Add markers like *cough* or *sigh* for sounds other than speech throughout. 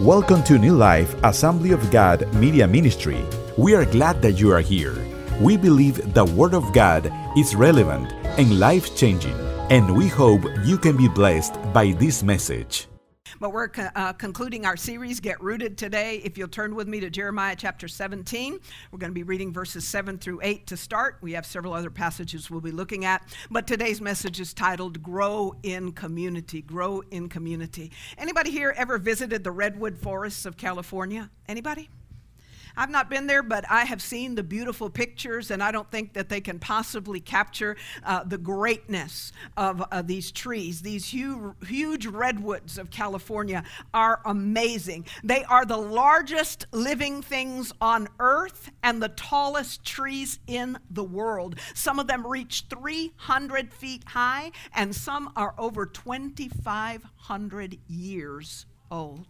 Welcome to New Life Assembly of God Media Ministry. We are glad that you are here. We believe the Word of God is relevant and life changing, and we hope you can be blessed by this message. But we're co- uh, concluding our series, Get Rooted, today. If you'll turn with me to Jeremiah chapter 17, we're going to be reading verses 7 through 8 to start. We have several other passages we'll be looking at. But today's message is titled Grow in Community. Grow in Community. Anybody here ever visited the redwood forests of California? Anybody? I've not been there, but I have seen the beautiful pictures, and I don't think that they can possibly capture uh, the greatness of uh, these trees. These huge, huge redwoods of California are amazing. They are the largest living things on earth and the tallest trees in the world. Some of them reach 300 feet high, and some are over 2,500 years old.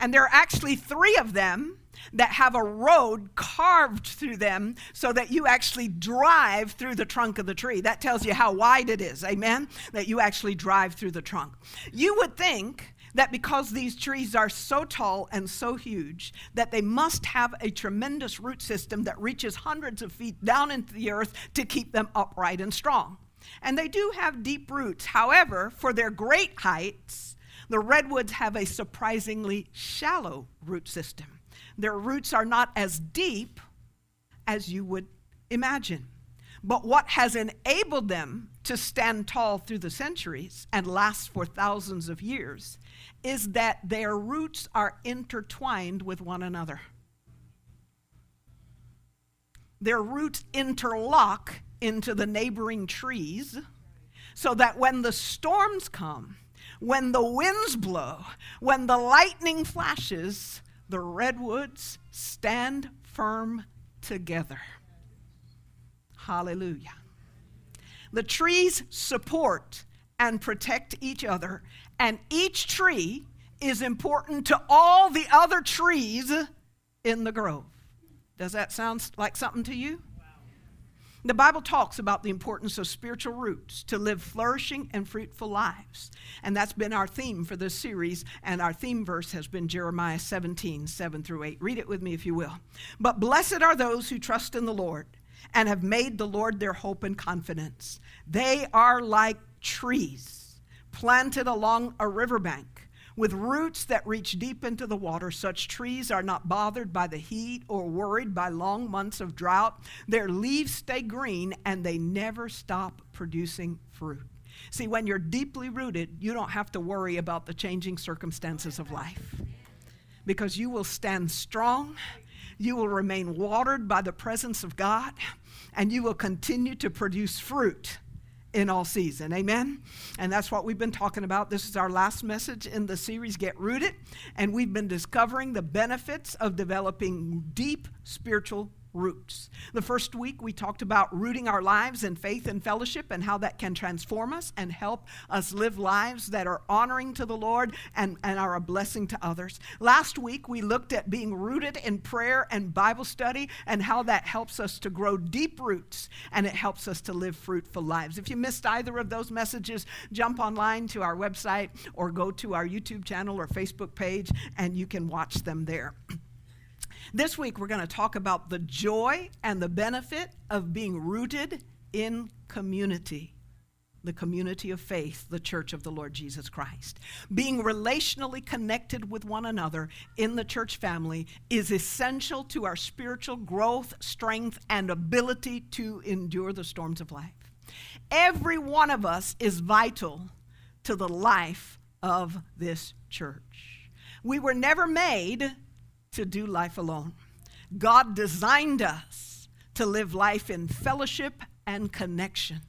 And there are actually three of them that have a road carved through them so that you actually drive through the trunk of the tree. That tells you how wide it is, amen? That you actually drive through the trunk. You would think that because these trees are so tall and so huge that they must have a tremendous root system that reaches hundreds of feet down into the earth to keep them upright and strong. And they do have deep roots. However, for their great heights, the redwoods have a surprisingly shallow root system. Their roots are not as deep as you would imagine. But what has enabled them to stand tall through the centuries and last for thousands of years is that their roots are intertwined with one another. Their roots interlock into the neighboring trees so that when the storms come, when the winds blow, when the lightning flashes, the redwoods stand firm together. Hallelujah. The trees support and protect each other, and each tree is important to all the other trees in the grove. Does that sound like something to you? The Bible talks about the importance of spiritual roots to live flourishing and fruitful lives. And that's been our theme for this series. And our theme verse has been Jeremiah 17, 7 through 8. Read it with me if you will. But blessed are those who trust in the Lord and have made the Lord their hope and confidence. They are like trees planted along a riverbank with roots that reach deep into the water, such trees are not bothered by the heat or worried by long months of drought. Their leaves stay green and they never stop producing fruit. See, when you're deeply rooted, you don't have to worry about the changing circumstances of life because you will stand strong, you will remain watered by the presence of God, and you will continue to produce fruit in all season. Amen? And that's what we've been talking about. This is our last message in the series, Get Rooted. And we've been discovering the benefits of developing deep spiritual roots. The first week, we talked about rooting our lives in faith and fellowship and how that can transform us and help us live lives that are honoring to the Lord and, and are a blessing to others. Last week, we looked at being rooted in prayer and Bible study and how that helps us to grow deep roots and it helps us to live fruitful lives. If you missed either of those messages, jump online to our website or go to our YouTube channel or Facebook page and you can watch them there. *clears throat* This week, we're going to talk about the joy and the benefit of being rooted in community, the community of faith, the church of the Lord Jesus Christ. Being relationally connected with one another in the church family is essential to our spiritual growth, strength, and ability to endure the storms of life. Every one of us is vital to the life of this church. We were never made to do life alone. God designed us to live life in fellowship and connection.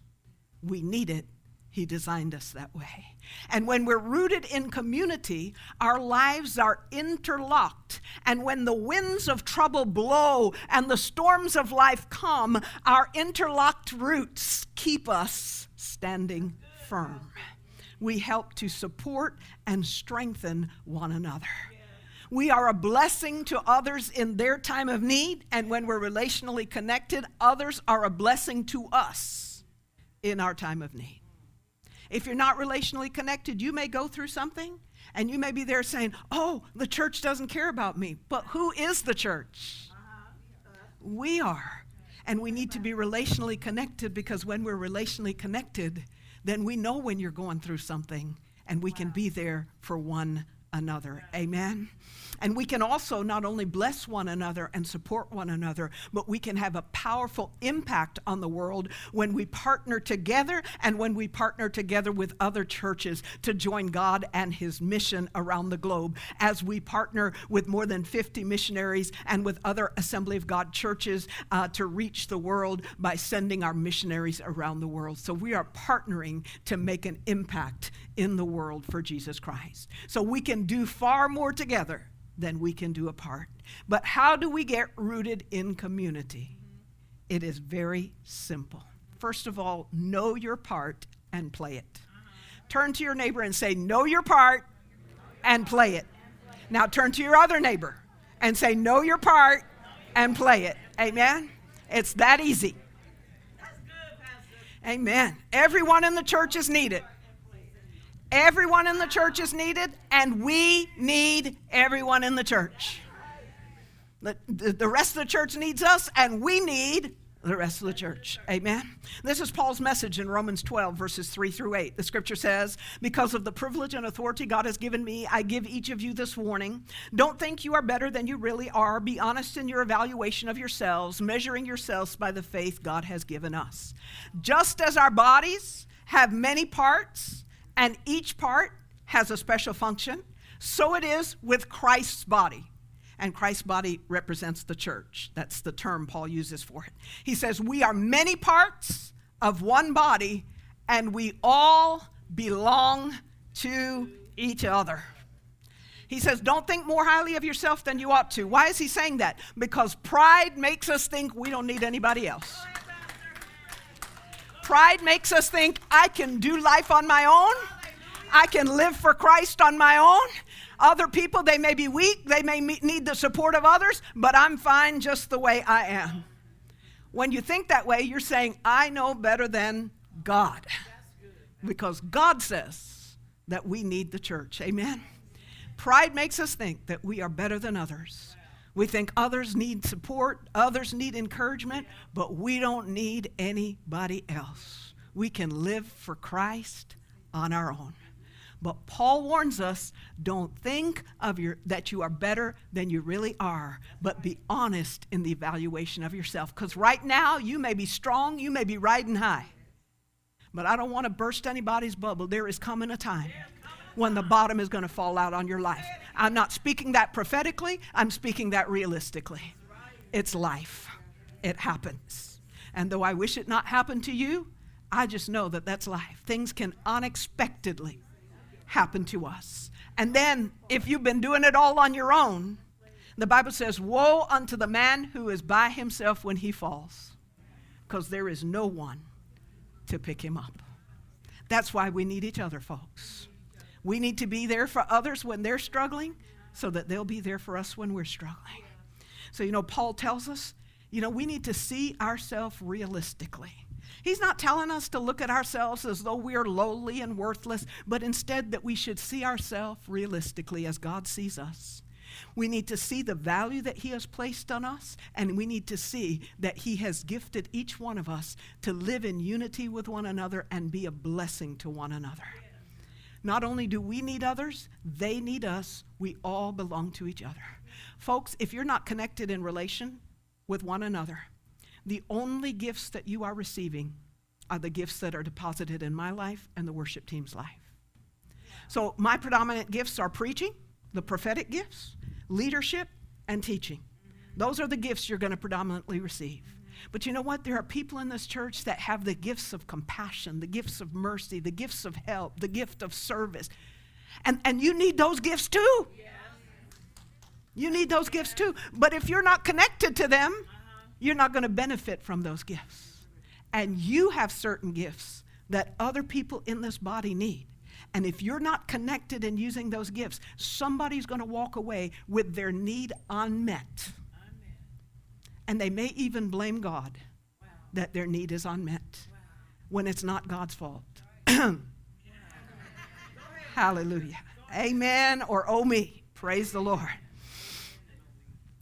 We need it. He designed us that way. And when we're rooted in community, our lives are interlocked. And when the winds of trouble blow and the storms of life come, our interlocked roots keep us standing firm. We help to support and strengthen one another. We are a blessing to others in their time of need, and when we're relationally connected, others are a blessing to us in our time of need. If you're not relationally connected, you may go through something, And you may be there saying, Oh, the church doesn't care about me. But who is the church? We are. And we need to be relationally connected because when we're relationally connected, then we know when you're going through something and we can be there for one another. Amen. And we can also not only bless one another and support one another, but we can have a powerful impact on the world when we partner together and when we partner together with other churches to join God and His mission around the globe. As we partner with more than 50 missionaries and with other Assembly of God churches uh, to reach the world by sending our missionaries around the world. So we are partnering to make an impact in the world for Jesus Christ. So we can do far more together than we can do apart. But how do we get rooted in community? It is very simple. First of all, know your part and play it. Turn to your neighbor and say, Know your part and play it. Now turn to your other neighbor and say, Know your part and play it. Amen? It's that easy. Amen. Everyone in the church is needed. Everyone in the church is needed, and we need everyone in the church. The, the rest of the church needs us, and we need the rest of the church. Amen. This is Paul's message in Romans 12, verses 3 through 8. The scripture says, Because of the privilege and authority God has given me, I give each of you this warning. Don't think you are better than you really are. Be honest in your evaluation of yourselves, measuring yourselves by the faith God has given us. Just as our bodies have many parts, and each part has a special function. So it is with Christ's body. And Christ's body represents the church. That's the term Paul uses for it. He says, We are many parts of one body, and we all belong to each other. He says, Don't think more highly of yourself than you ought to. Why is he saying that? Because pride makes us think we don't need anybody else. Pride makes us think I can do life on my own. I can live for Christ on my own. Other people, they may be weak, they may need the support of others, but I'm fine just the way I am. When you think that way, you're saying, I know better than God. Because God says that we need the church. Amen? Pride makes us think that we are better than others. We think others need support, others need encouragement, but we don't need anybody else. We can live for Christ on our own. But Paul warns us don't think of your, that you are better than you really are, but be honest in the evaluation of yourself. Because right now, you may be strong, you may be riding high. But I don't want to burst anybody's bubble. There is coming a time when the bottom is going to fall out on your life. I'm not speaking that prophetically, I'm speaking that realistically. It's life, it happens. And though I wish it not happened to you, I just know that that's life. Things can unexpectedly happen to us. And then, if you've been doing it all on your own, the Bible says, Woe unto the man who is by himself when he falls, because there is no one to pick him up. That's why we need each other, folks. We need to be there for others when they're struggling so that they'll be there for us when we're struggling. So, you know, Paul tells us, you know, we need to see ourselves realistically. He's not telling us to look at ourselves as though we are lowly and worthless, but instead that we should see ourselves realistically as God sees us. We need to see the value that He has placed on us, and we need to see that He has gifted each one of us to live in unity with one another and be a blessing to one another. Not only do we need others, they need us. We all belong to each other. Folks, if you're not connected in relation with one another, the only gifts that you are receiving are the gifts that are deposited in my life and the worship team's life. So, my predominant gifts are preaching, the prophetic gifts, leadership, and teaching. Those are the gifts you're going to predominantly receive. But you know what? There are people in this church that have the gifts of compassion, the gifts of mercy, the gifts of help, the gift of service. And, and you need those gifts too. You need those gifts too. But if you're not connected to them, you're not going to benefit from those gifts. And you have certain gifts that other people in this body need. And if you're not connected in using those gifts, somebody's going to walk away with their need unmet. And they may even blame God wow. that their need is unmet wow. when it's not God's fault. *clears throat* Hallelujah. Amen or oh me. Praise the Lord.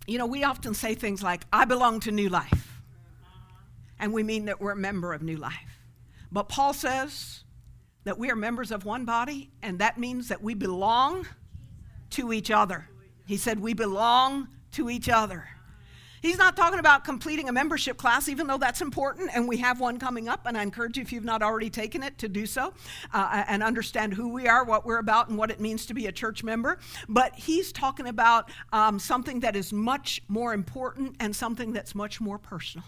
You know, we often say things like, I belong to New Life. And we mean that we're a member of New Life. But Paul says that we are members of one body, and that means that we belong to each other. He said, We belong to each other. He's not talking about completing a membership class, even though that's important, and we have one coming up. And I encourage you, if you've not already taken it, to do so uh, and understand who we are, what we're about, and what it means to be a church member. But he's talking about um, something that is much more important and something that's much more personal.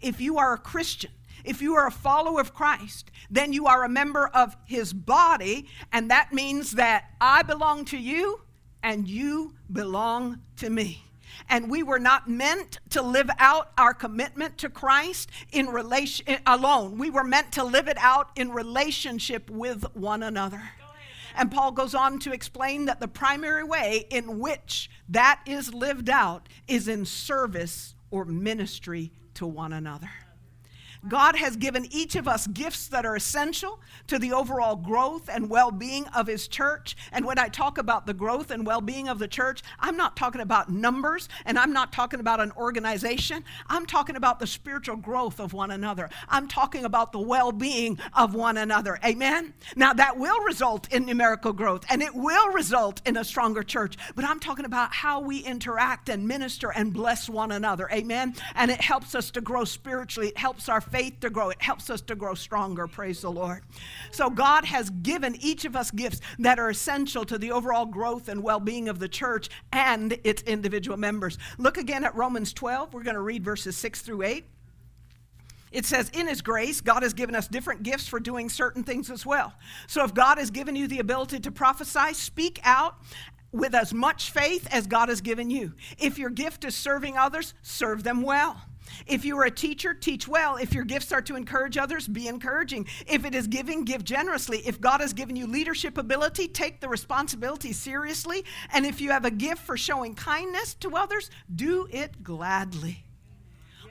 If you are a Christian, if you are a follower of Christ, then you are a member of his body, and that means that I belong to you and you belong to me. And we were not meant to live out our commitment to Christ in relation eh, alone. We were meant to live it out in relationship with one another. And Paul goes on to explain that the primary way in which that is lived out is in service or ministry to one another. God has given each of us gifts that are essential to the overall growth and well being of His church. And when I talk about the growth and well being of the church, I'm not talking about numbers and I'm not talking about an organization. I'm talking about the spiritual growth of one another. I'm talking about the well being of one another. Amen? Now, that will result in numerical growth and it will result in a stronger church. But I'm talking about how we interact and minister and bless one another. Amen? And it helps us to grow spiritually, it helps our faith to grow. It helps us to grow stronger, praise the Lord. So, God has given each of us gifts that are essential to the overall growth and well being of the church and its individual members. Look again at Romans 12. We're going to read verses 6 through 8. It says, In His grace, God has given us different gifts for doing certain things as well. So if God has given you the ability to prophesy, speak out with as much faith as God has given you. If your gift is serving others, serve them well. If you are a teacher, teach well. If your gifts are to encourage others, be encouraging. If it is giving, give generously. If God has given you leadership ability, take the responsibility seriously. And if you have a gift for showing kindness to others, do it gladly.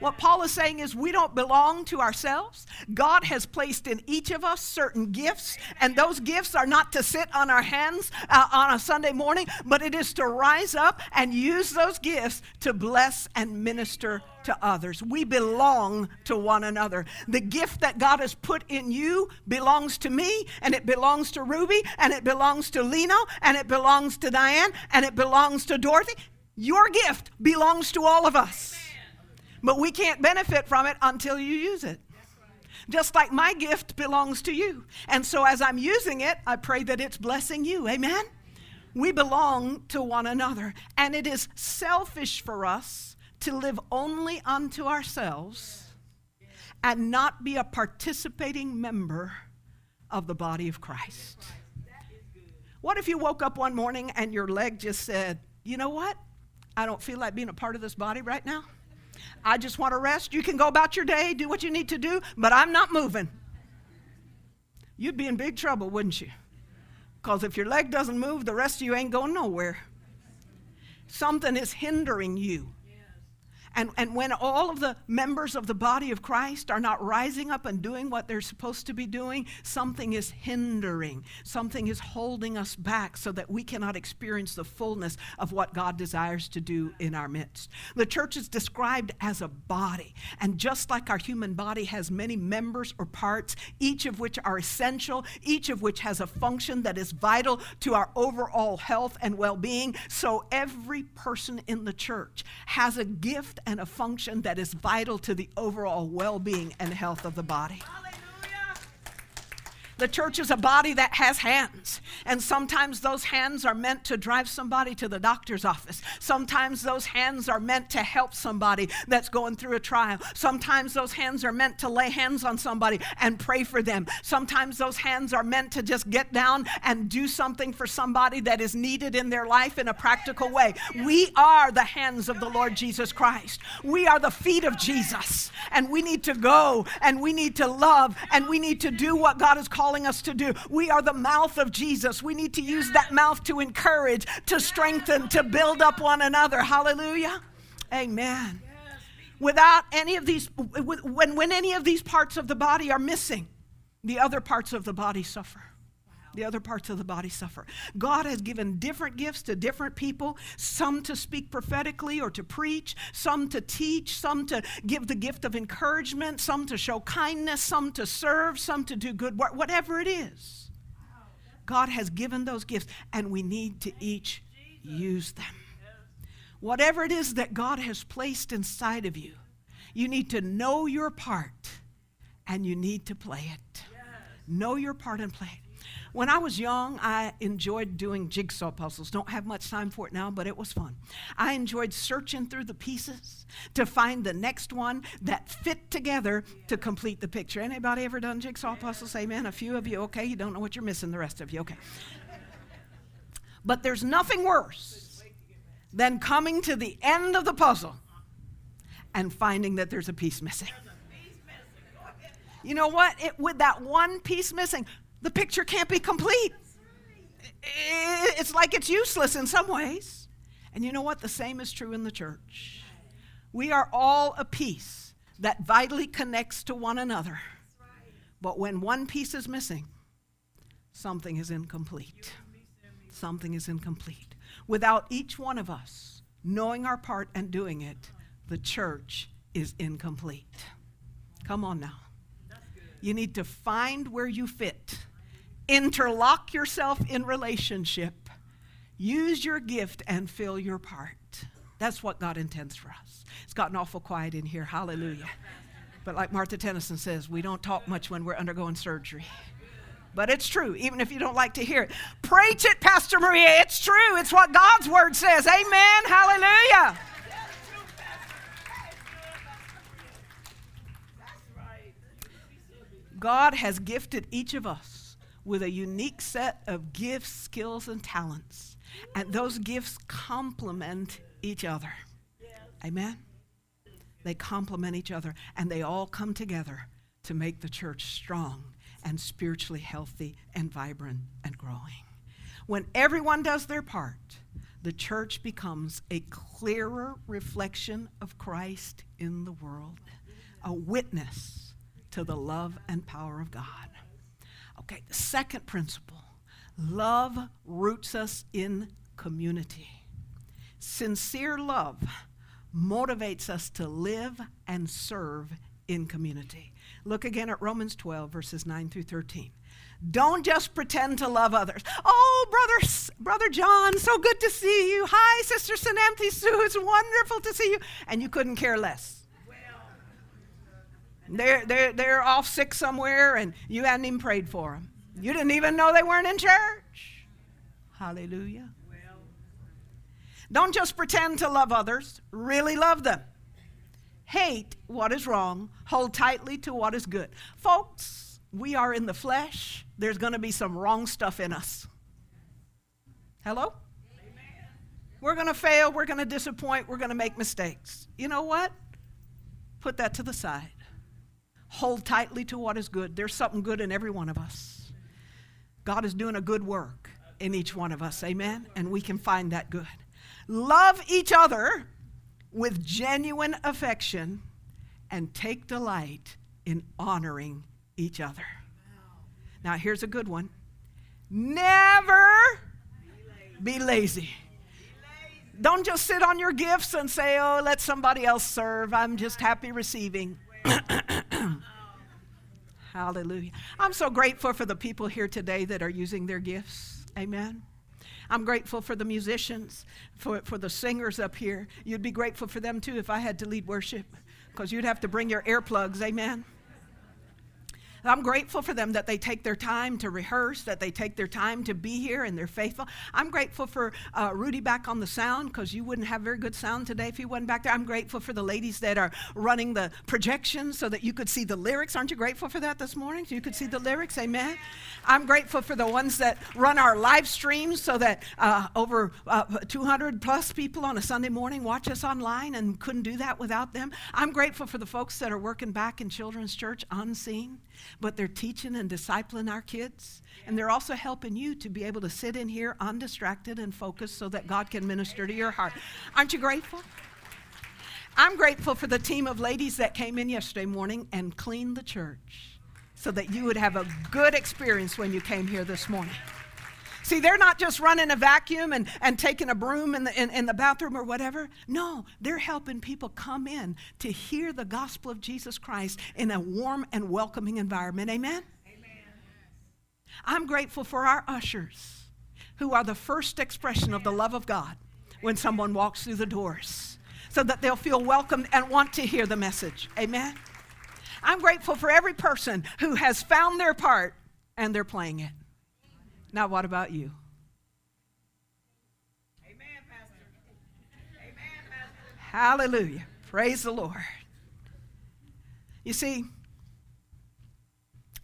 What Paul is saying is we don't belong to ourselves. God has placed in each of us certain gifts, and those gifts are not to sit on our hands uh, on a Sunday morning, but it is to rise up and use those gifts to bless and minister to others. We belong to one another. The gift that God has put in you belongs to me, and it belongs to Ruby, and it belongs to Lino, and it belongs to Diane, and it belongs to Dorothy. Your gift belongs to all of us. But we can't benefit from it until you use it. Just like my gift belongs to you. And so as I'm using it, I pray that it's blessing you. Amen? We belong to one another. And it is selfish for us to live only unto ourselves and not be a participating member of the body of Christ. What if you woke up one morning and your leg just said, you know what? I don't feel like being a part of this body right now. I just want to rest. You can go about your day, do what you need to do, but I'm not moving. You'd be in big trouble, wouldn't you? Because if your leg doesn't move, the rest of you ain't going nowhere. Something is hindering you. And, and when all of the members of the body of Christ are not rising up and doing what they're supposed to be doing, something is hindering. Something is holding us back so that we cannot experience the fullness of what God desires to do in our midst. The church is described as a body. And just like our human body has many members or parts, each of which are essential, each of which has a function that is vital to our overall health and well being, so every person in the church has a gift and a function that is vital to the overall well being and health of the body. The church is a body that has hands. And sometimes those hands are meant to drive somebody to the doctor's office. Sometimes those hands are meant to help somebody that's going through a trial. Sometimes those hands are meant to lay hands on somebody and pray for them. Sometimes those hands are meant to just get down and do something for somebody that is needed in their life in a practical way. We are the hands of the Lord Jesus Christ. We are the feet of Jesus. And we need to go and we need to love and we need to do what God has called calling us to do. We are the mouth of Jesus. We need to use that mouth to encourage, to strengthen, to build up one another. Hallelujah. Amen. Without any of these, when, when any of these parts of the body are missing, the other parts of the body suffer. The other parts of the body suffer. God has given different gifts to different people, some to speak prophetically or to preach, some to teach, some to give the gift of encouragement, some to show kindness, some to serve, some to do good work, whatever it is. God has given those gifts, and we need to each use them. Whatever it is that God has placed inside of you, you need to know your part and you need to play it. Know your part and play it. When I was young, I enjoyed doing jigsaw puzzles. Don't have much time for it now, but it was fun. I enjoyed searching through the pieces to find the next one that fit together to complete the picture. Anybody ever done jigsaw puzzles? Amen. A few of you, okay. You don't know what you're missing, the rest of you, okay. But there's nothing worse than coming to the end of the puzzle and finding that there's a piece missing. You know what? It, with that one piece missing, the picture can't be complete. It's like it's useless in some ways. And you know what? The same is true in the church. We are all a piece that vitally connects to one another. But when one piece is missing, something is incomplete. Something is incomplete. Without each one of us knowing our part and doing it, the church is incomplete. Come on now. You need to find where you fit interlock yourself in relationship, use your gift, and fill your part. That's what God intends for us. It's gotten awful quiet in here. Hallelujah. But like Martha Tennyson says, we don't talk much when we're undergoing surgery. But it's true, even if you don't like to hear it. Preach it, Pastor Maria. It's true. It's what God's word says. Amen. Hallelujah. God has gifted each of us with a unique set of gifts, skills, and talents. And those gifts complement each other. Amen? They complement each other, and they all come together to make the church strong and spiritually healthy and vibrant and growing. When everyone does their part, the church becomes a clearer reflection of Christ in the world, a witness to the love and power of God. Okay, the second principle love roots us in community. Sincere love motivates us to live and serve in community. Look again at Romans 12, verses 9 through 13. Don't just pretend to love others. Oh, brother, brother John, so good to see you. Hi, sister Sananthi Sue, it's wonderful to see you. And you couldn't care less. They're, they're, they're off sick somewhere and you hadn't even prayed for them. You didn't even know they weren't in church. Hallelujah. Well. Don't just pretend to love others, really love them. Hate what is wrong, hold tightly to what is good. Folks, we are in the flesh. There's going to be some wrong stuff in us. Hello? Amen. We're going to fail, we're going to disappoint, we're going to make mistakes. You know what? Put that to the side. Hold tightly to what is good. There's something good in every one of us. God is doing a good work in each one of us. Amen? And we can find that good. Love each other with genuine affection and take delight in honoring each other. Now, here's a good one never be lazy. Don't just sit on your gifts and say, oh, let somebody else serve. I'm just happy receiving. *clears throat* Hallelujah. I'm so grateful for the people here today that are using their gifts. Amen. I'm grateful for the musicians, for, for the singers up here. You'd be grateful for them too if I had to lead worship, because you'd have to bring your earplugs. Amen. I'm grateful for them that they take their time to rehearse, that they take their time to be here and they're faithful. I'm grateful for uh, Rudy back on the sound because you wouldn't have very good sound today if he wasn't back there. I'm grateful for the ladies that are running the projections so that you could see the lyrics. Aren't you grateful for that this morning? So you could see the lyrics. Amen. I'm grateful for the ones that run our live streams so that uh, over uh, 200 plus people on a Sunday morning watch us online and couldn't do that without them. I'm grateful for the folks that are working back in Children's Church unseen but they're teaching and discipling our kids. And they're also helping you to be able to sit in here undistracted and focused so that God can minister to your heart. Aren't you grateful? I'm grateful for the team of ladies that came in yesterday morning and cleaned the church. so that you would have a good experience when you came here this morning. See, they're not just running a vacuum and, and taking a broom in the, in, in the bathroom or whatever. No, they're helping people come in to hear the gospel of Jesus Christ in a warm and welcoming environment. Amen? Amen. I'm grateful for our ushers who are the first expression of the love of God when someone walks through the doors so that they'll feel welcomed and want to hear the message. Amen? I'm grateful for every person who has found their part and they're playing it. Now, what about you? Amen, Pastor. Amen, Pastor. Hallelujah. Praise the Lord. You see,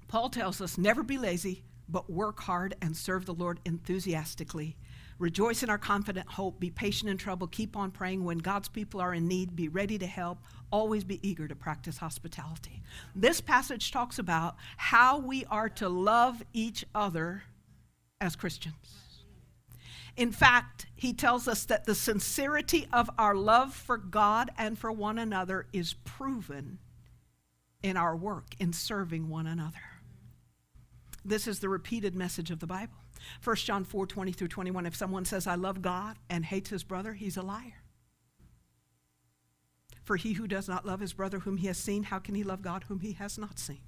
Paul tells us never be lazy, but work hard and serve the Lord enthusiastically. Rejoice in our confident hope. Be patient in trouble. Keep on praying. When God's people are in need, be ready to help. Always be eager to practice hospitality. This passage talks about how we are to love each other as Christians. In fact, he tells us that the sincerity of our love for God and for one another is proven in our work in serving one another. This is the repeated message of the Bible. 1 John 4 20 through 21. If someone says, I love God and hates his brother, he's a liar. For he who does not love his brother whom he has seen, how can he love God whom he has not seen?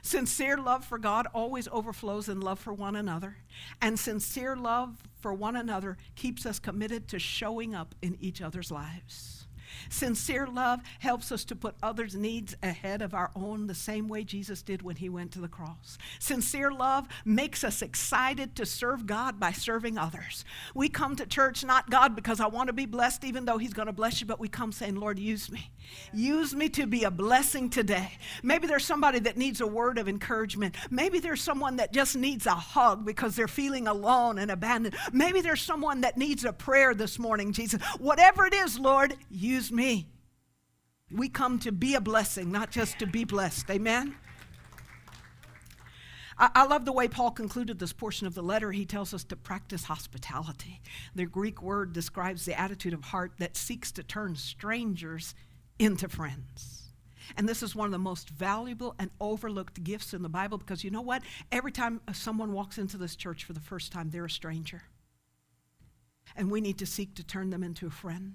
Sincere love for God always overflows in love for one another, and sincere love for one another keeps us committed to showing up in each other's lives. Sincere love helps us to put others' needs ahead of our own, the same way Jesus did when he went to the cross. Sincere love makes us excited to serve God by serving others. We come to church not God because I want to be blessed, even though he's going to bless you, but we come saying, Lord, use me. Use me to be a blessing today. Maybe there's somebody that needs a word of encouragement. Maybe there's someone that just needs a hug because they're feeling alone and abandoned. Maybe there's someone that needs a prayer this morning, Jesus. Whatever it is, Lord, use me. We come to be a blessing, not just to be blessed. Amen? I, I, love the way Paul concluded this portion of the letter. He tells us to practice hospitality. The Greek word describes the attitude of heart that seeks to turn strangers into friends. And this is one of the most valuable and overlooked gifts in the Bible because you know what? Every time someone walks into this church for the first time, they're a stranger. And we need to seek to turn them into a friend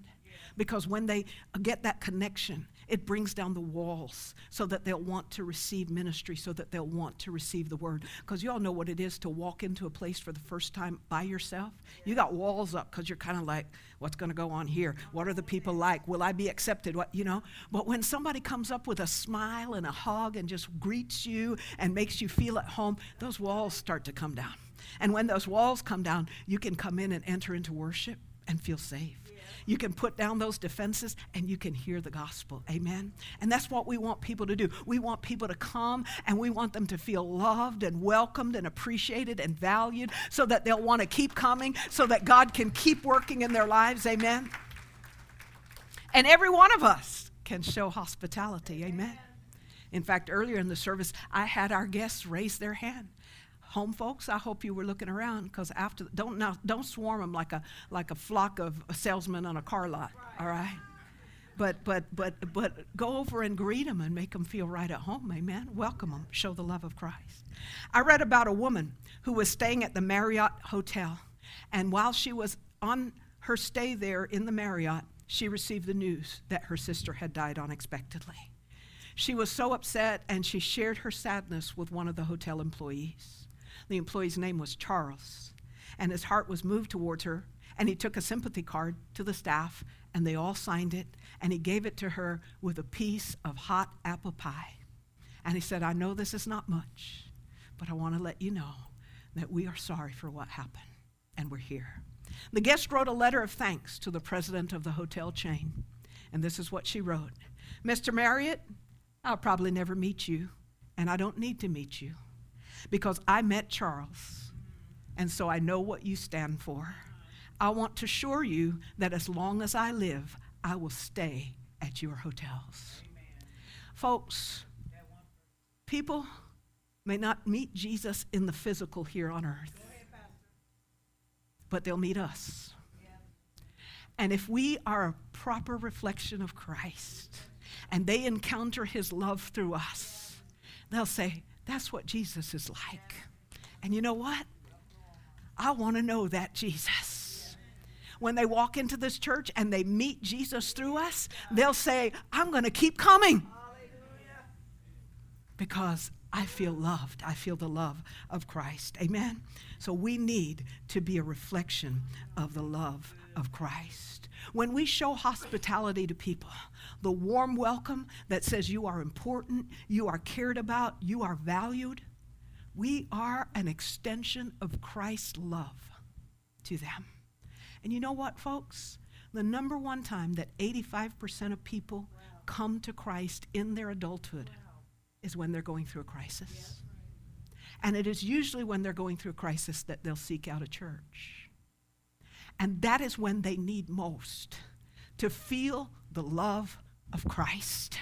because when they get that connection, it brings down the walls so that they'll want to receive ministry, so that they'll want to receive the word. Because you all know what it is to walk into a place for the first time by yourself. You got walls up because you're kind of like, what's going to go on here? What are the people like? Will I be accepted? What you know? But when somebody comes up with a smile and a hug and just greets you and makes you feel at home, those walls start to come down. And when those walls come down, you can come in and enter into worship and feel safe. You can put down those defenses and you can hear the gospel. Amen. And that's what we want people to do. We want people to come and we want them to feel loved and welcomed and appreciated and valued so that they'll want to keep coming, so that God can keep working in their lives. Amen. And every one of us can show hospitality. Amen. In fact, earlier in the service, I had our guests raise their hand home folks i hope you were looking around because after don't now don't swarm them like a like a flock of salesmen on a car lot right. all right? But but but but go over and greet them and make them feel right at home amen? Welcome them show the love of christ. I read about a woman who was staying at the marriott hotel and while she was on her stay there in the marriott she received the news that her sister had died unexpectedly. She was so upset and she shared her sadness with one of the hotel employees the employee's name was Charles, and his heart was moved towards her, and he took a sympathy card to the staff, and they all signed it, and he gave it to her with a piece of hot apple pie. And he said, I know this is not much, but I want to let you know that we are sorry for what happened, and we're here. The guest wrote a letter of thanks to the president of the hotel chain, and this is what she wrote Mr. Marriott, I'll probably never meet you, and I don't need to meet you because I met Charles, and so I know what you stand for. I want to assure you that as long as I live, I will stay at your hotels. Amen. Folks, people may not meet Jesus in the physical here on earth, but they'll meet us. And if we are a proper reflection of Christ and they encounter his love through us, they'll say, That's what Jesus is like. And you know what? I want to know that Jesus. When they walk into this church and they meet Jesus through us, they'll say, I'm going to keep coming. Because I feel loved. I feel the love of Christ. Amen? So we need to be a reflection of the love of Christ. When we show hospitality to people, the warm welcome that says you are important, you are cared about, you are valued, we are an extension of Christ's love to them. And you know what, folks? The number one time that 85% of people wow. come to Christ in their adulthood wow. is when they're going through a crisis. And it is usually when they're going through a crisis that they'll seek out a church. And that is when they need most to feel the love of Christ.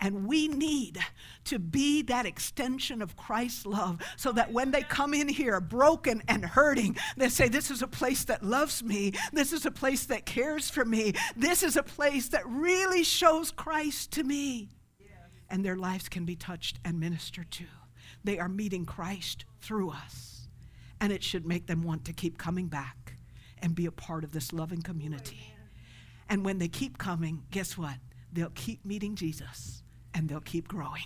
And we need to be that extension of Christ's love so that when they come in here broken and hurting, they say, This is a place that loves me. This is a place that cares for me. This is a place that really shows Christ to me. And their lives can be touched and ministered to. They are meeting Christ through us. And it should make them want to keep coming back and be a part of this loving community. And when they keep coming, guess what? They'll keep meeting Jesus and they'll keep growing.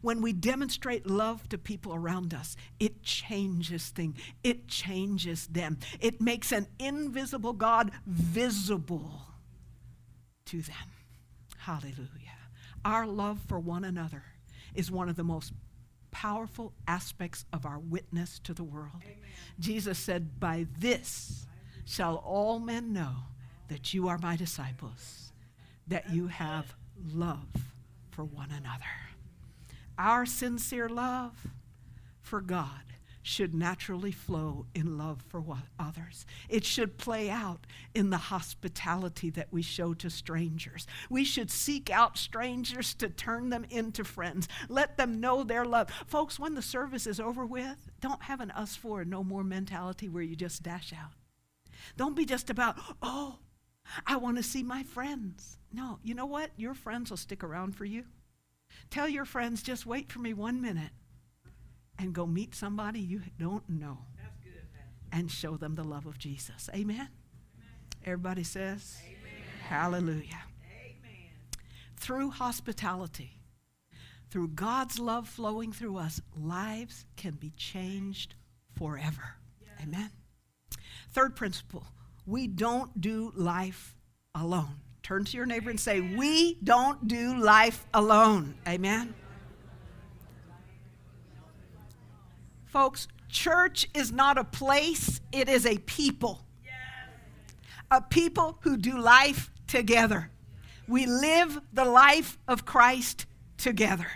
When we demonstrate love to people around us, it changes things. It changes them. It makes an invisible God visible to them. Hallelujah. Our love for one another is one of the most powerful aspects of our witness to the world. Amen. Jesus said, By this shall all men know that you are my disciples, that you have love four one another. Our sincere love for God should naturally flow in love for others. It should play out in the hospitality that we show to strangers. We should seek out strangers to turn them into friends. Let them know their love. Folks, when the service is over with, don't have an us for no more mentality where you just dash out. Don't be just about, oh, I want to see my friends. No, you know what? Your friends will stick around for you. Tell your friends, just wait for me one minute and go meet somebody you don't know good, and show them the love of Jesus. Amen? Amen. Everybody says, Amen. Hallelujah. Amen. Through hospitality, through God's love flowing through us, lives can be changed forever. Yes. Amen. Third principle we don't do life alone. Turn to your neighbor and say, We don't do life alone. Amen. Folks, church is not a place, it is a people. A people who do life together. We live the life of Christ together.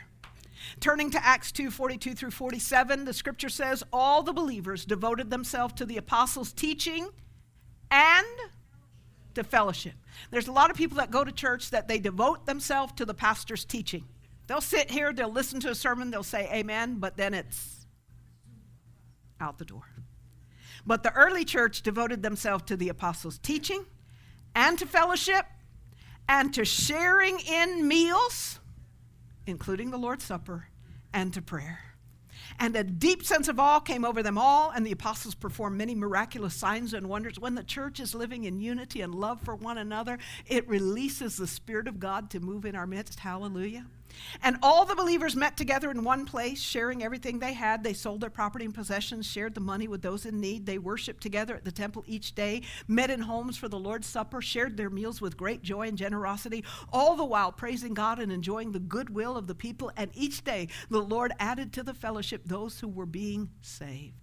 Turning to Acts 2 42 through 47, the scripture says, All the believers devoted themselves to the apostles' teaching and to fellowship. There's a lot of people that go to church that they devote themselves to the pastor's teaching. They'll sit here, they'll listen to a sermon, they'll say amen, but then it's out the door. But the early church devoted themselves to the apostles' teaching and to fellowship and to sharing in meals, including the Lord's Supper, and to prayer. And a deep sense of awe came over them all, and the apostles performed many miraculous signs and wonders. When the church is living in unity and love for one another, it releases the Spirit of God to move in our midst. Hallelujah. And all the believers met together in one place, sharing everything they had. They sold their property and possessions, shared the money with those in need. They worshiped together at the temple each day, met in homes for the Lord's Supper, shared their meals with great joy and generosity, all the while praising God and enjoying the goodwill of the people. And each day the Lord added to the fellowship those who were being saved.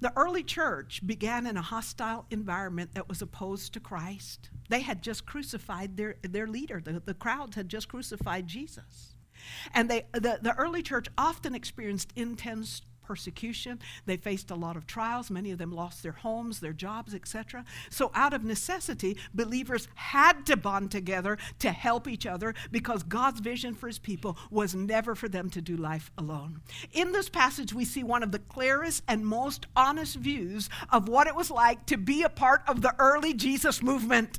The early church began in a hostile environment that was opposed to Christ. They had just crucified their, their leader, the, the crowds had just crucified Jesus. And they, the, the early church often experienced intense persecution. They faced a lot of trials. Many of them lost their homes, their jobs, etc. So, out of necessity, believers had to bond together to help each other because God's vision for his people was never for them to do life alone. In this passage, we see one of the clearest and most honest views of what it was like to be a part of the early Jesus movement.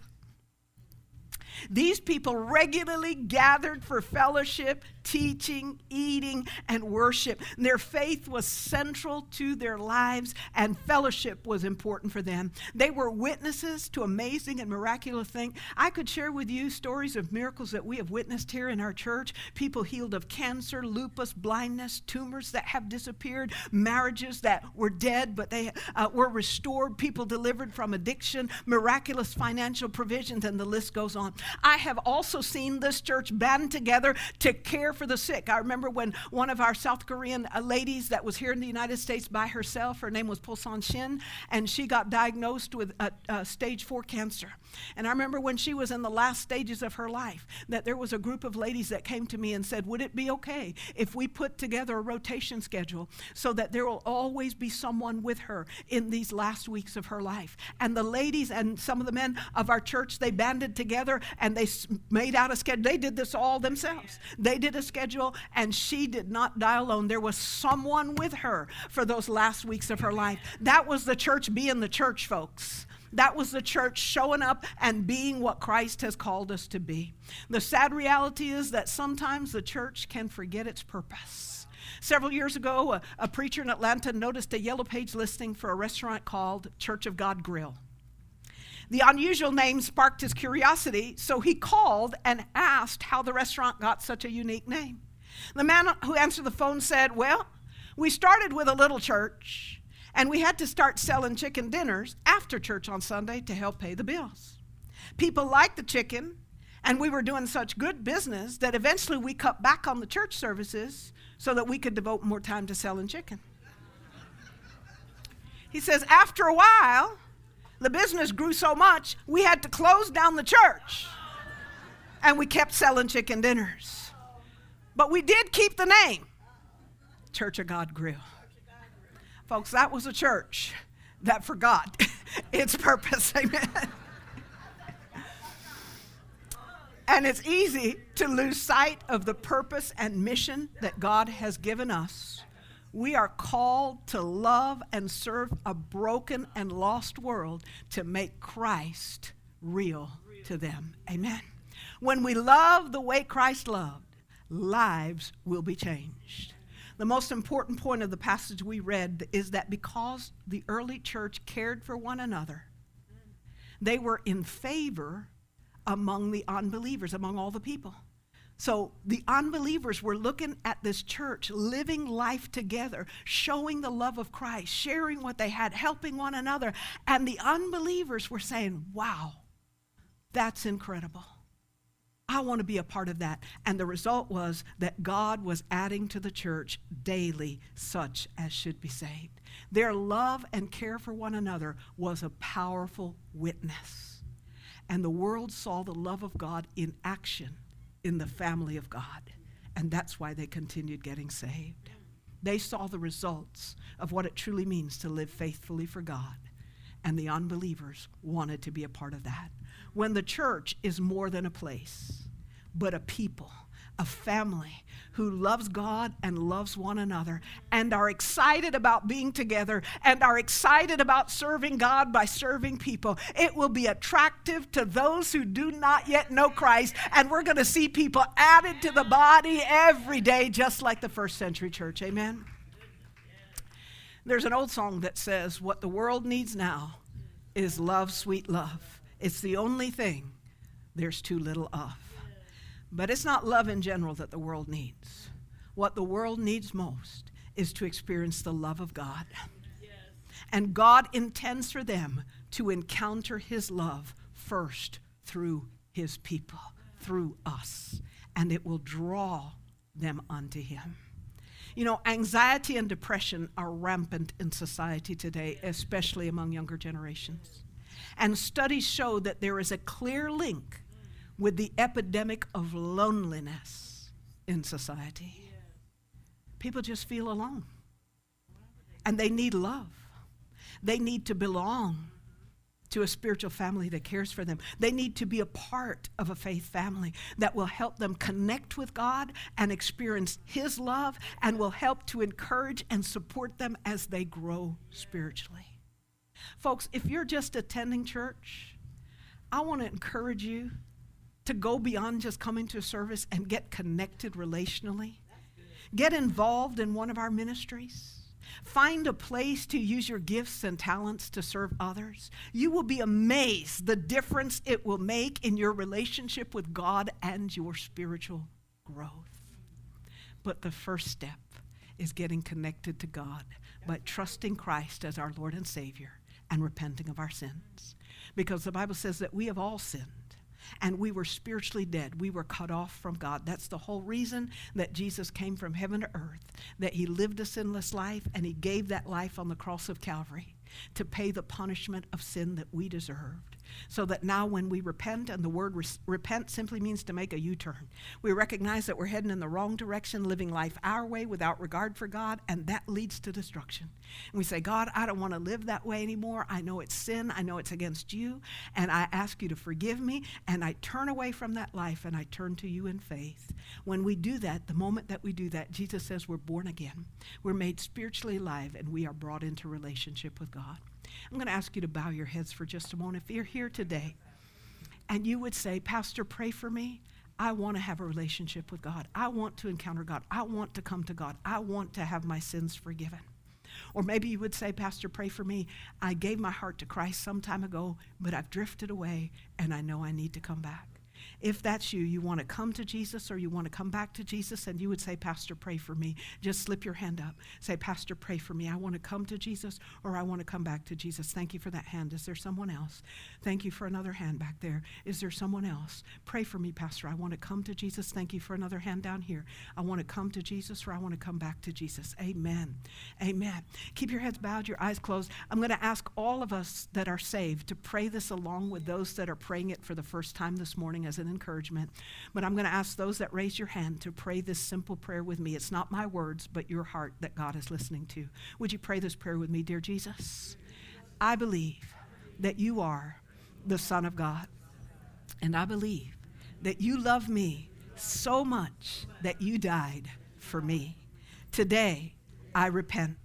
These people regularly gathered for fellowship teaching, eating, and worship. Their faith was central to their lives, and fellowship was important for them. They were witnesses to amazing and miraculous things. I could share with you stories of miracles that we have witnessed here in our church people healed of cancer, lupus, blindness, tumors that have disappeared, marriages that were dead but they uh, were restored, people delivered from addiction, miraculous financial provisions, and the list goes on. I have also seen this church band together to care for the sick. I remember when one of our South Korean uh, ladies that was here in the United States by herself, her name was Posan Shin, and she got diagnosed with a, a stage four cancer. And I remember when she was in the last stages of her life that there was a group of ladies that came to me and said, Would it be okay if we put together a rotation schedule so that there will always be someone with her in these last weeks of her life? And the ladies and some of the men of our church, they banded together and they made out a schedule. They did this all themselves. They did a schedule, and she did not die alone. There was someone with her for those last weeks of her life. That was the church being the church, folks. That was the church showing up and being what Christ has called us to be. The sad reality is that sometimes the church can forget its purpose. Several years ago, a, a, preacher in Atlanta noticed a yellow page listing for a restaurant called Church of God Grill. The unusual name sparked his curiosity, so he called and asked how the restaurant got such a unique name. The man who answered the phone said, Well, we started with a little church, and we had to start selling chicken dinners after church on Sunday to help pay the bills. People liked the chicken, and we were doing such good business that eventually we cut back on the church services so that we could devote more time to selling chicken. He says, After a while, the business grew so much, we had to close down the church. And we kept selling chicken dinners. But we did keep the name Church of God Grill. Folks, that was a church that forgot *laughs* its purpose. *laughs* Amen. and it's easy to lose sight of the purpose and mission that God has given us we are called to love and serve a broken and lost world to make Christ real to them. Amen. When we love the way Christ loved, lives will be changed. The most important point of the passage we read is that because the early church cared for one another, they were in favor among the unbelievers, among all the people. So the unbelievers were looking at this church, living life together, showing the love of Christ, sharing what they had, helping one another. And the unbelievers were saying, wow, that's incredible. I want to be a part of that. And the result was that God was adding to the church daily such as should be saved. Their love and care for one another was a powerful witness. And the world saw the love of God in action in the family of God. And that's why they continued getting saved. They saw the results of what it truly means to live faithfully for God. And the unbelievers wanted to be a part of that. When the church is more than a place, but a people a family who loves God and loves one another and are excited about being together and are excited about serving God by serving people. It will be attractive to those who do not yet know Christ, and we're going to see people added to the body every day, just like the first century church. Amen. There's an old song that says, What the world needs now is love, sweet love. It's the only thing there's too little of. But it's not love in general that the world needs. What the world needs most is to experience the love of God. Yes. And God intends for them to encounter His love first through His people, through us. And it will draw them unto Him. You know, anxiety and depression are rampant in society today, especially among younger generations. And studies show that there is a clear link with the epidemic of loneliness in society. People just feel alone. And they need love. They need to belong to a spiritual family that cares for them. They need to be a part of a faith family that will help them connect with God and experience His love and will help to encourage and support them as they grow spiritually. Folks, if you're just attending church, I want to encourage you to go beyond just coming to a service and get connected relationally? Get involved in one of our ministries? Find a place to use your gifts and talents to serve others. You will be amazed the difference it will make in your relationship with God and your spiritual growth. But the first step is getting connected to God by trusting Christ as our Lord and Savior and repenting of our sins. Because the Bible says that we have all sinned and we were spiritually dead. We were cut off from God. That's the whole reason that Jesus came from heaven to earth, that he lived a sinless life and he gave that life on the cross of Calvary to pay the punishment of sin that we deserved so that now when we repent, and the word repent simply means to make a U turn, we recognize that we're heading in the wrong direction, living life our way without regard for God, and that leads to destruction. And we say, God, I don't want to live that way anymore. I know it's sin, I know it's against you, and I ask you to forgive me, and I turn away from that life and I turn to you in faith. When we do that, the moment that we do that, Jesus says we're born again. We're made spiritually alive, and we are brought into relationship with God. I'm going to ask you to bow your heads for just a moment. If you're here today and you would say, Pastor, pray for me. I want to have a relationship with God. I want to encounter God. I want to come to God. I want to have my sins forgiven. Or maybe you would say, Pastor, pray for me. I gave my heart to Christ some time ago, but I've drifted away and I know I need to come back. If that's you, you want to come to Jesus or you want to come back to Jesus, and you would say, Pastor, pray for me. Just slip your hand up. Say, Pastor, pray for me. I want to come to Jesus or I want to come back to Jesus. Thank you for that hand. Is there someone else? Thank you for another hand back there. Is there someone else? Pray for me, Pastor. I want to come to Jesus. Thank you for another hand down here. I want to come to Jesus or I want to come back to Jesus. Amen. Amen. Keep your heads bowed, your eyes closed. I'm going to ask all of us that are saved to pray this along with those that are praying it for the first time this morning as an encouragement. But I'm going to ask those that raise your hand to pray this simple prayer with me. It's not my words, but your heart that God is listening to. Would you pray this prayer with me, dear Jesus? I believe that you are the Son of God. And I believe that you love me so much that you died for me. Today, I repent.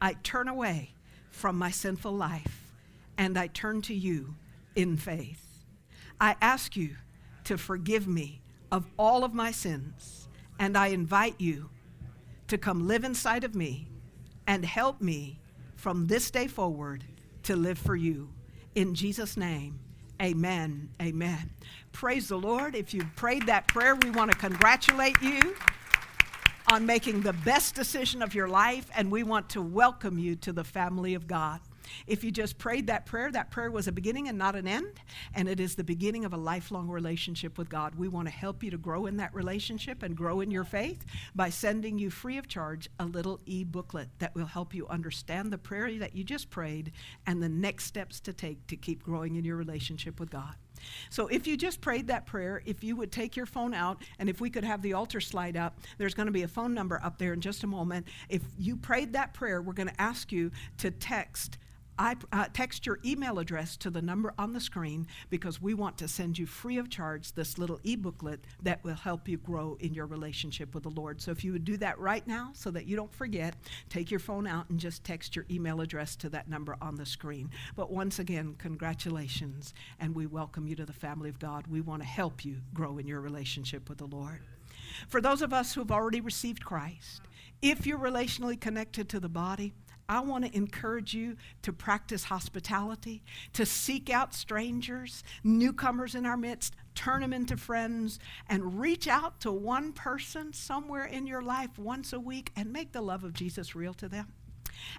I turn away from my sinful life and I turn to you in faith. I ask you to forgive me of all of my sins. And I invite you to come live inside of me and help me from this day forward to live for you. In Jesus' name, amen. Amen. Praise the Lord. If you prayed that prayer, we want to congratulate you on making the best decision of your life, and we want to welcome you to the family of God. If you just prayed that prayer, that prayer was a beginning and not an end, and it is the beginning of a lifelong relationship with God. We want to help you to grow in that relationship and grow in your faith by sending you free of charge a little e booklet that will help you understand the prayer that you just prayed and the next steps to take to keep growing in your relationship with God. So if you just prayed that prayer, if you would take your phone out, and if we could have the altar slide up, there's going to be a phone number up there in just a moment. If you prayed that prayer, we're going to ask you to text I uh, text your email address to the number on the screen because we want to send you free of charge this little e booklet that will help you grow in your relationship with the Lord. So if you would do that right now so that you don't forget, take your phone out and just text your email address to that number on the screen. But once again, congratulations, and we welcome you to the family of God. We want to help you grow in your relationship with the Lord. For those of us who have already received Christ, if you're relationally connected to the body, I want to encourage you to practice hospitality, to seek out strangers, newcomers in our midst, turn them into friends, and reach out to one person somewhere in your life once a week and make the love of Jesus real to them.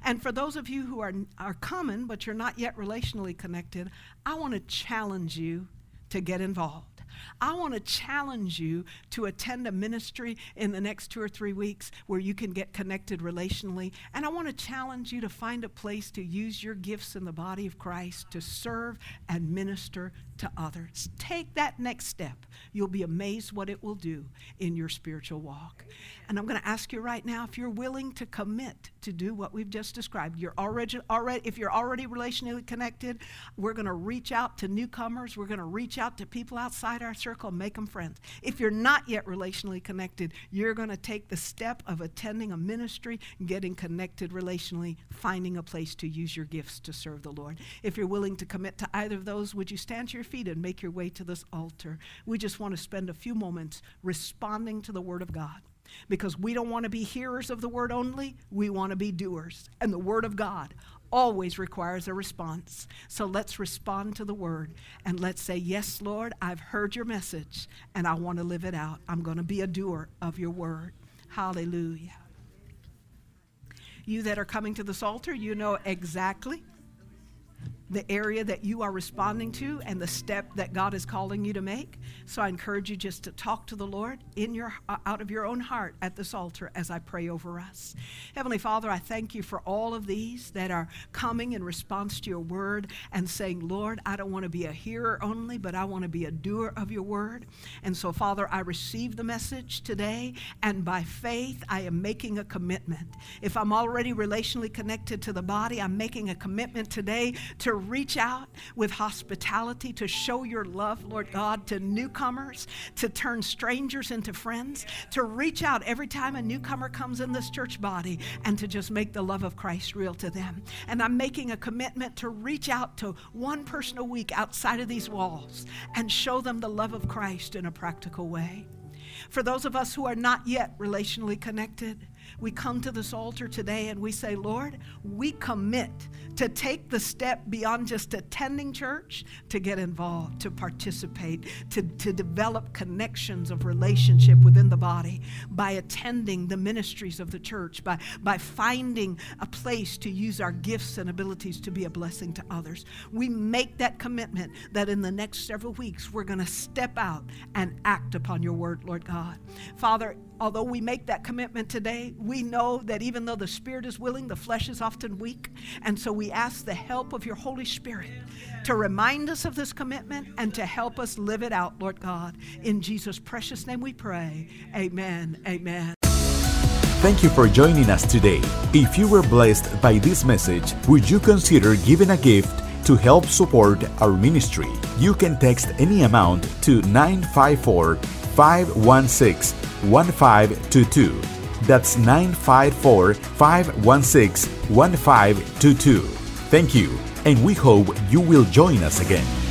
And for those of you who are, are coming, but you're not yet relationally connected, I want to challenge you to get involved. I want to challenge you to attend a ministry in the next two or three weeks where you can get connected relationally. And I want to challenge you to find a place to use your gifts in the body of Christ to serve and minister to others. Take that next step. You'll be amazed what it will do in your spiritual walk. And I'm going to ask you right now if you're willing to commit to do what we've just described. You're already already if you're already relationally connected, we're going to reach out to newcomers. We're going to reach out to people outside our circle make them friends. If you're not yet relationally connected, you're going to take the step of attending a ministry, getting connected relationally, finding a place to use your gifts to serve the Lord. If you're willing to commit to either of those, would you stand to your feet and make your way to this altar? We just want to spend a few moments responding to the Word of God because we don't want to be hearers of the word only, we want to be doers. And the word of God always requires a response. So let's respond to the word and let's say, Yes, Lord, I've heard your message and I want to live it out. I'm going to be a doer of your word. Hallelujah. You that are coming to this altar, you know exactly the area that you are responding to and the step that God is calling you to make. So I encourage you just to talk to the Lord in your uh, out of your own heart at this altar as I pray over us. Heavenly Father, I thank you for all of these that are coming in response to your word and saying, "Lord, I don't want to be a hearer only, but I want to be a doer of your word." And so Father, I receive the message today and by faith I am making a commitment. If I'm already relationally connected to the body, I'm making a commitment today to reach out with hospitality, to show your love, Lord God, to newcomers, to turn strangers into friends, to reach out every time a newcomer comes in this church body and to just make the love of Christ real to them. And I'm making a commitment to reach out to one person a week outside of these walls and show them the love of Christ in a practical way. For those of us who are not yet relationally connected, we come to this altar today and we say, Lord, we commit to take the step beyond just attending church, to get involved, to participate, to, to develop connections of relationship within the body by attending the ministries of the church, by, by finding a place to use our gifts and abilities to be a blessing to others. We make that commitment that in the next several weeks we're going to step out and act upon your word, Lord God. Father, although we make that commitment today, we know that even though the spirit is willing, the flesh is often weak. And so we ask the help of your Holy Spirit to remind us of this commitment and to help us live it out, Lord God. In Jesus' precious name we pray. Amen. Amen. Thank you for joining us today. If you were blessed by this message, would you consider giving a gift to help support our ministry? You can text any amount to 954 516 1522. That's 954 516 1522. Thank you, and we hope you will join us again.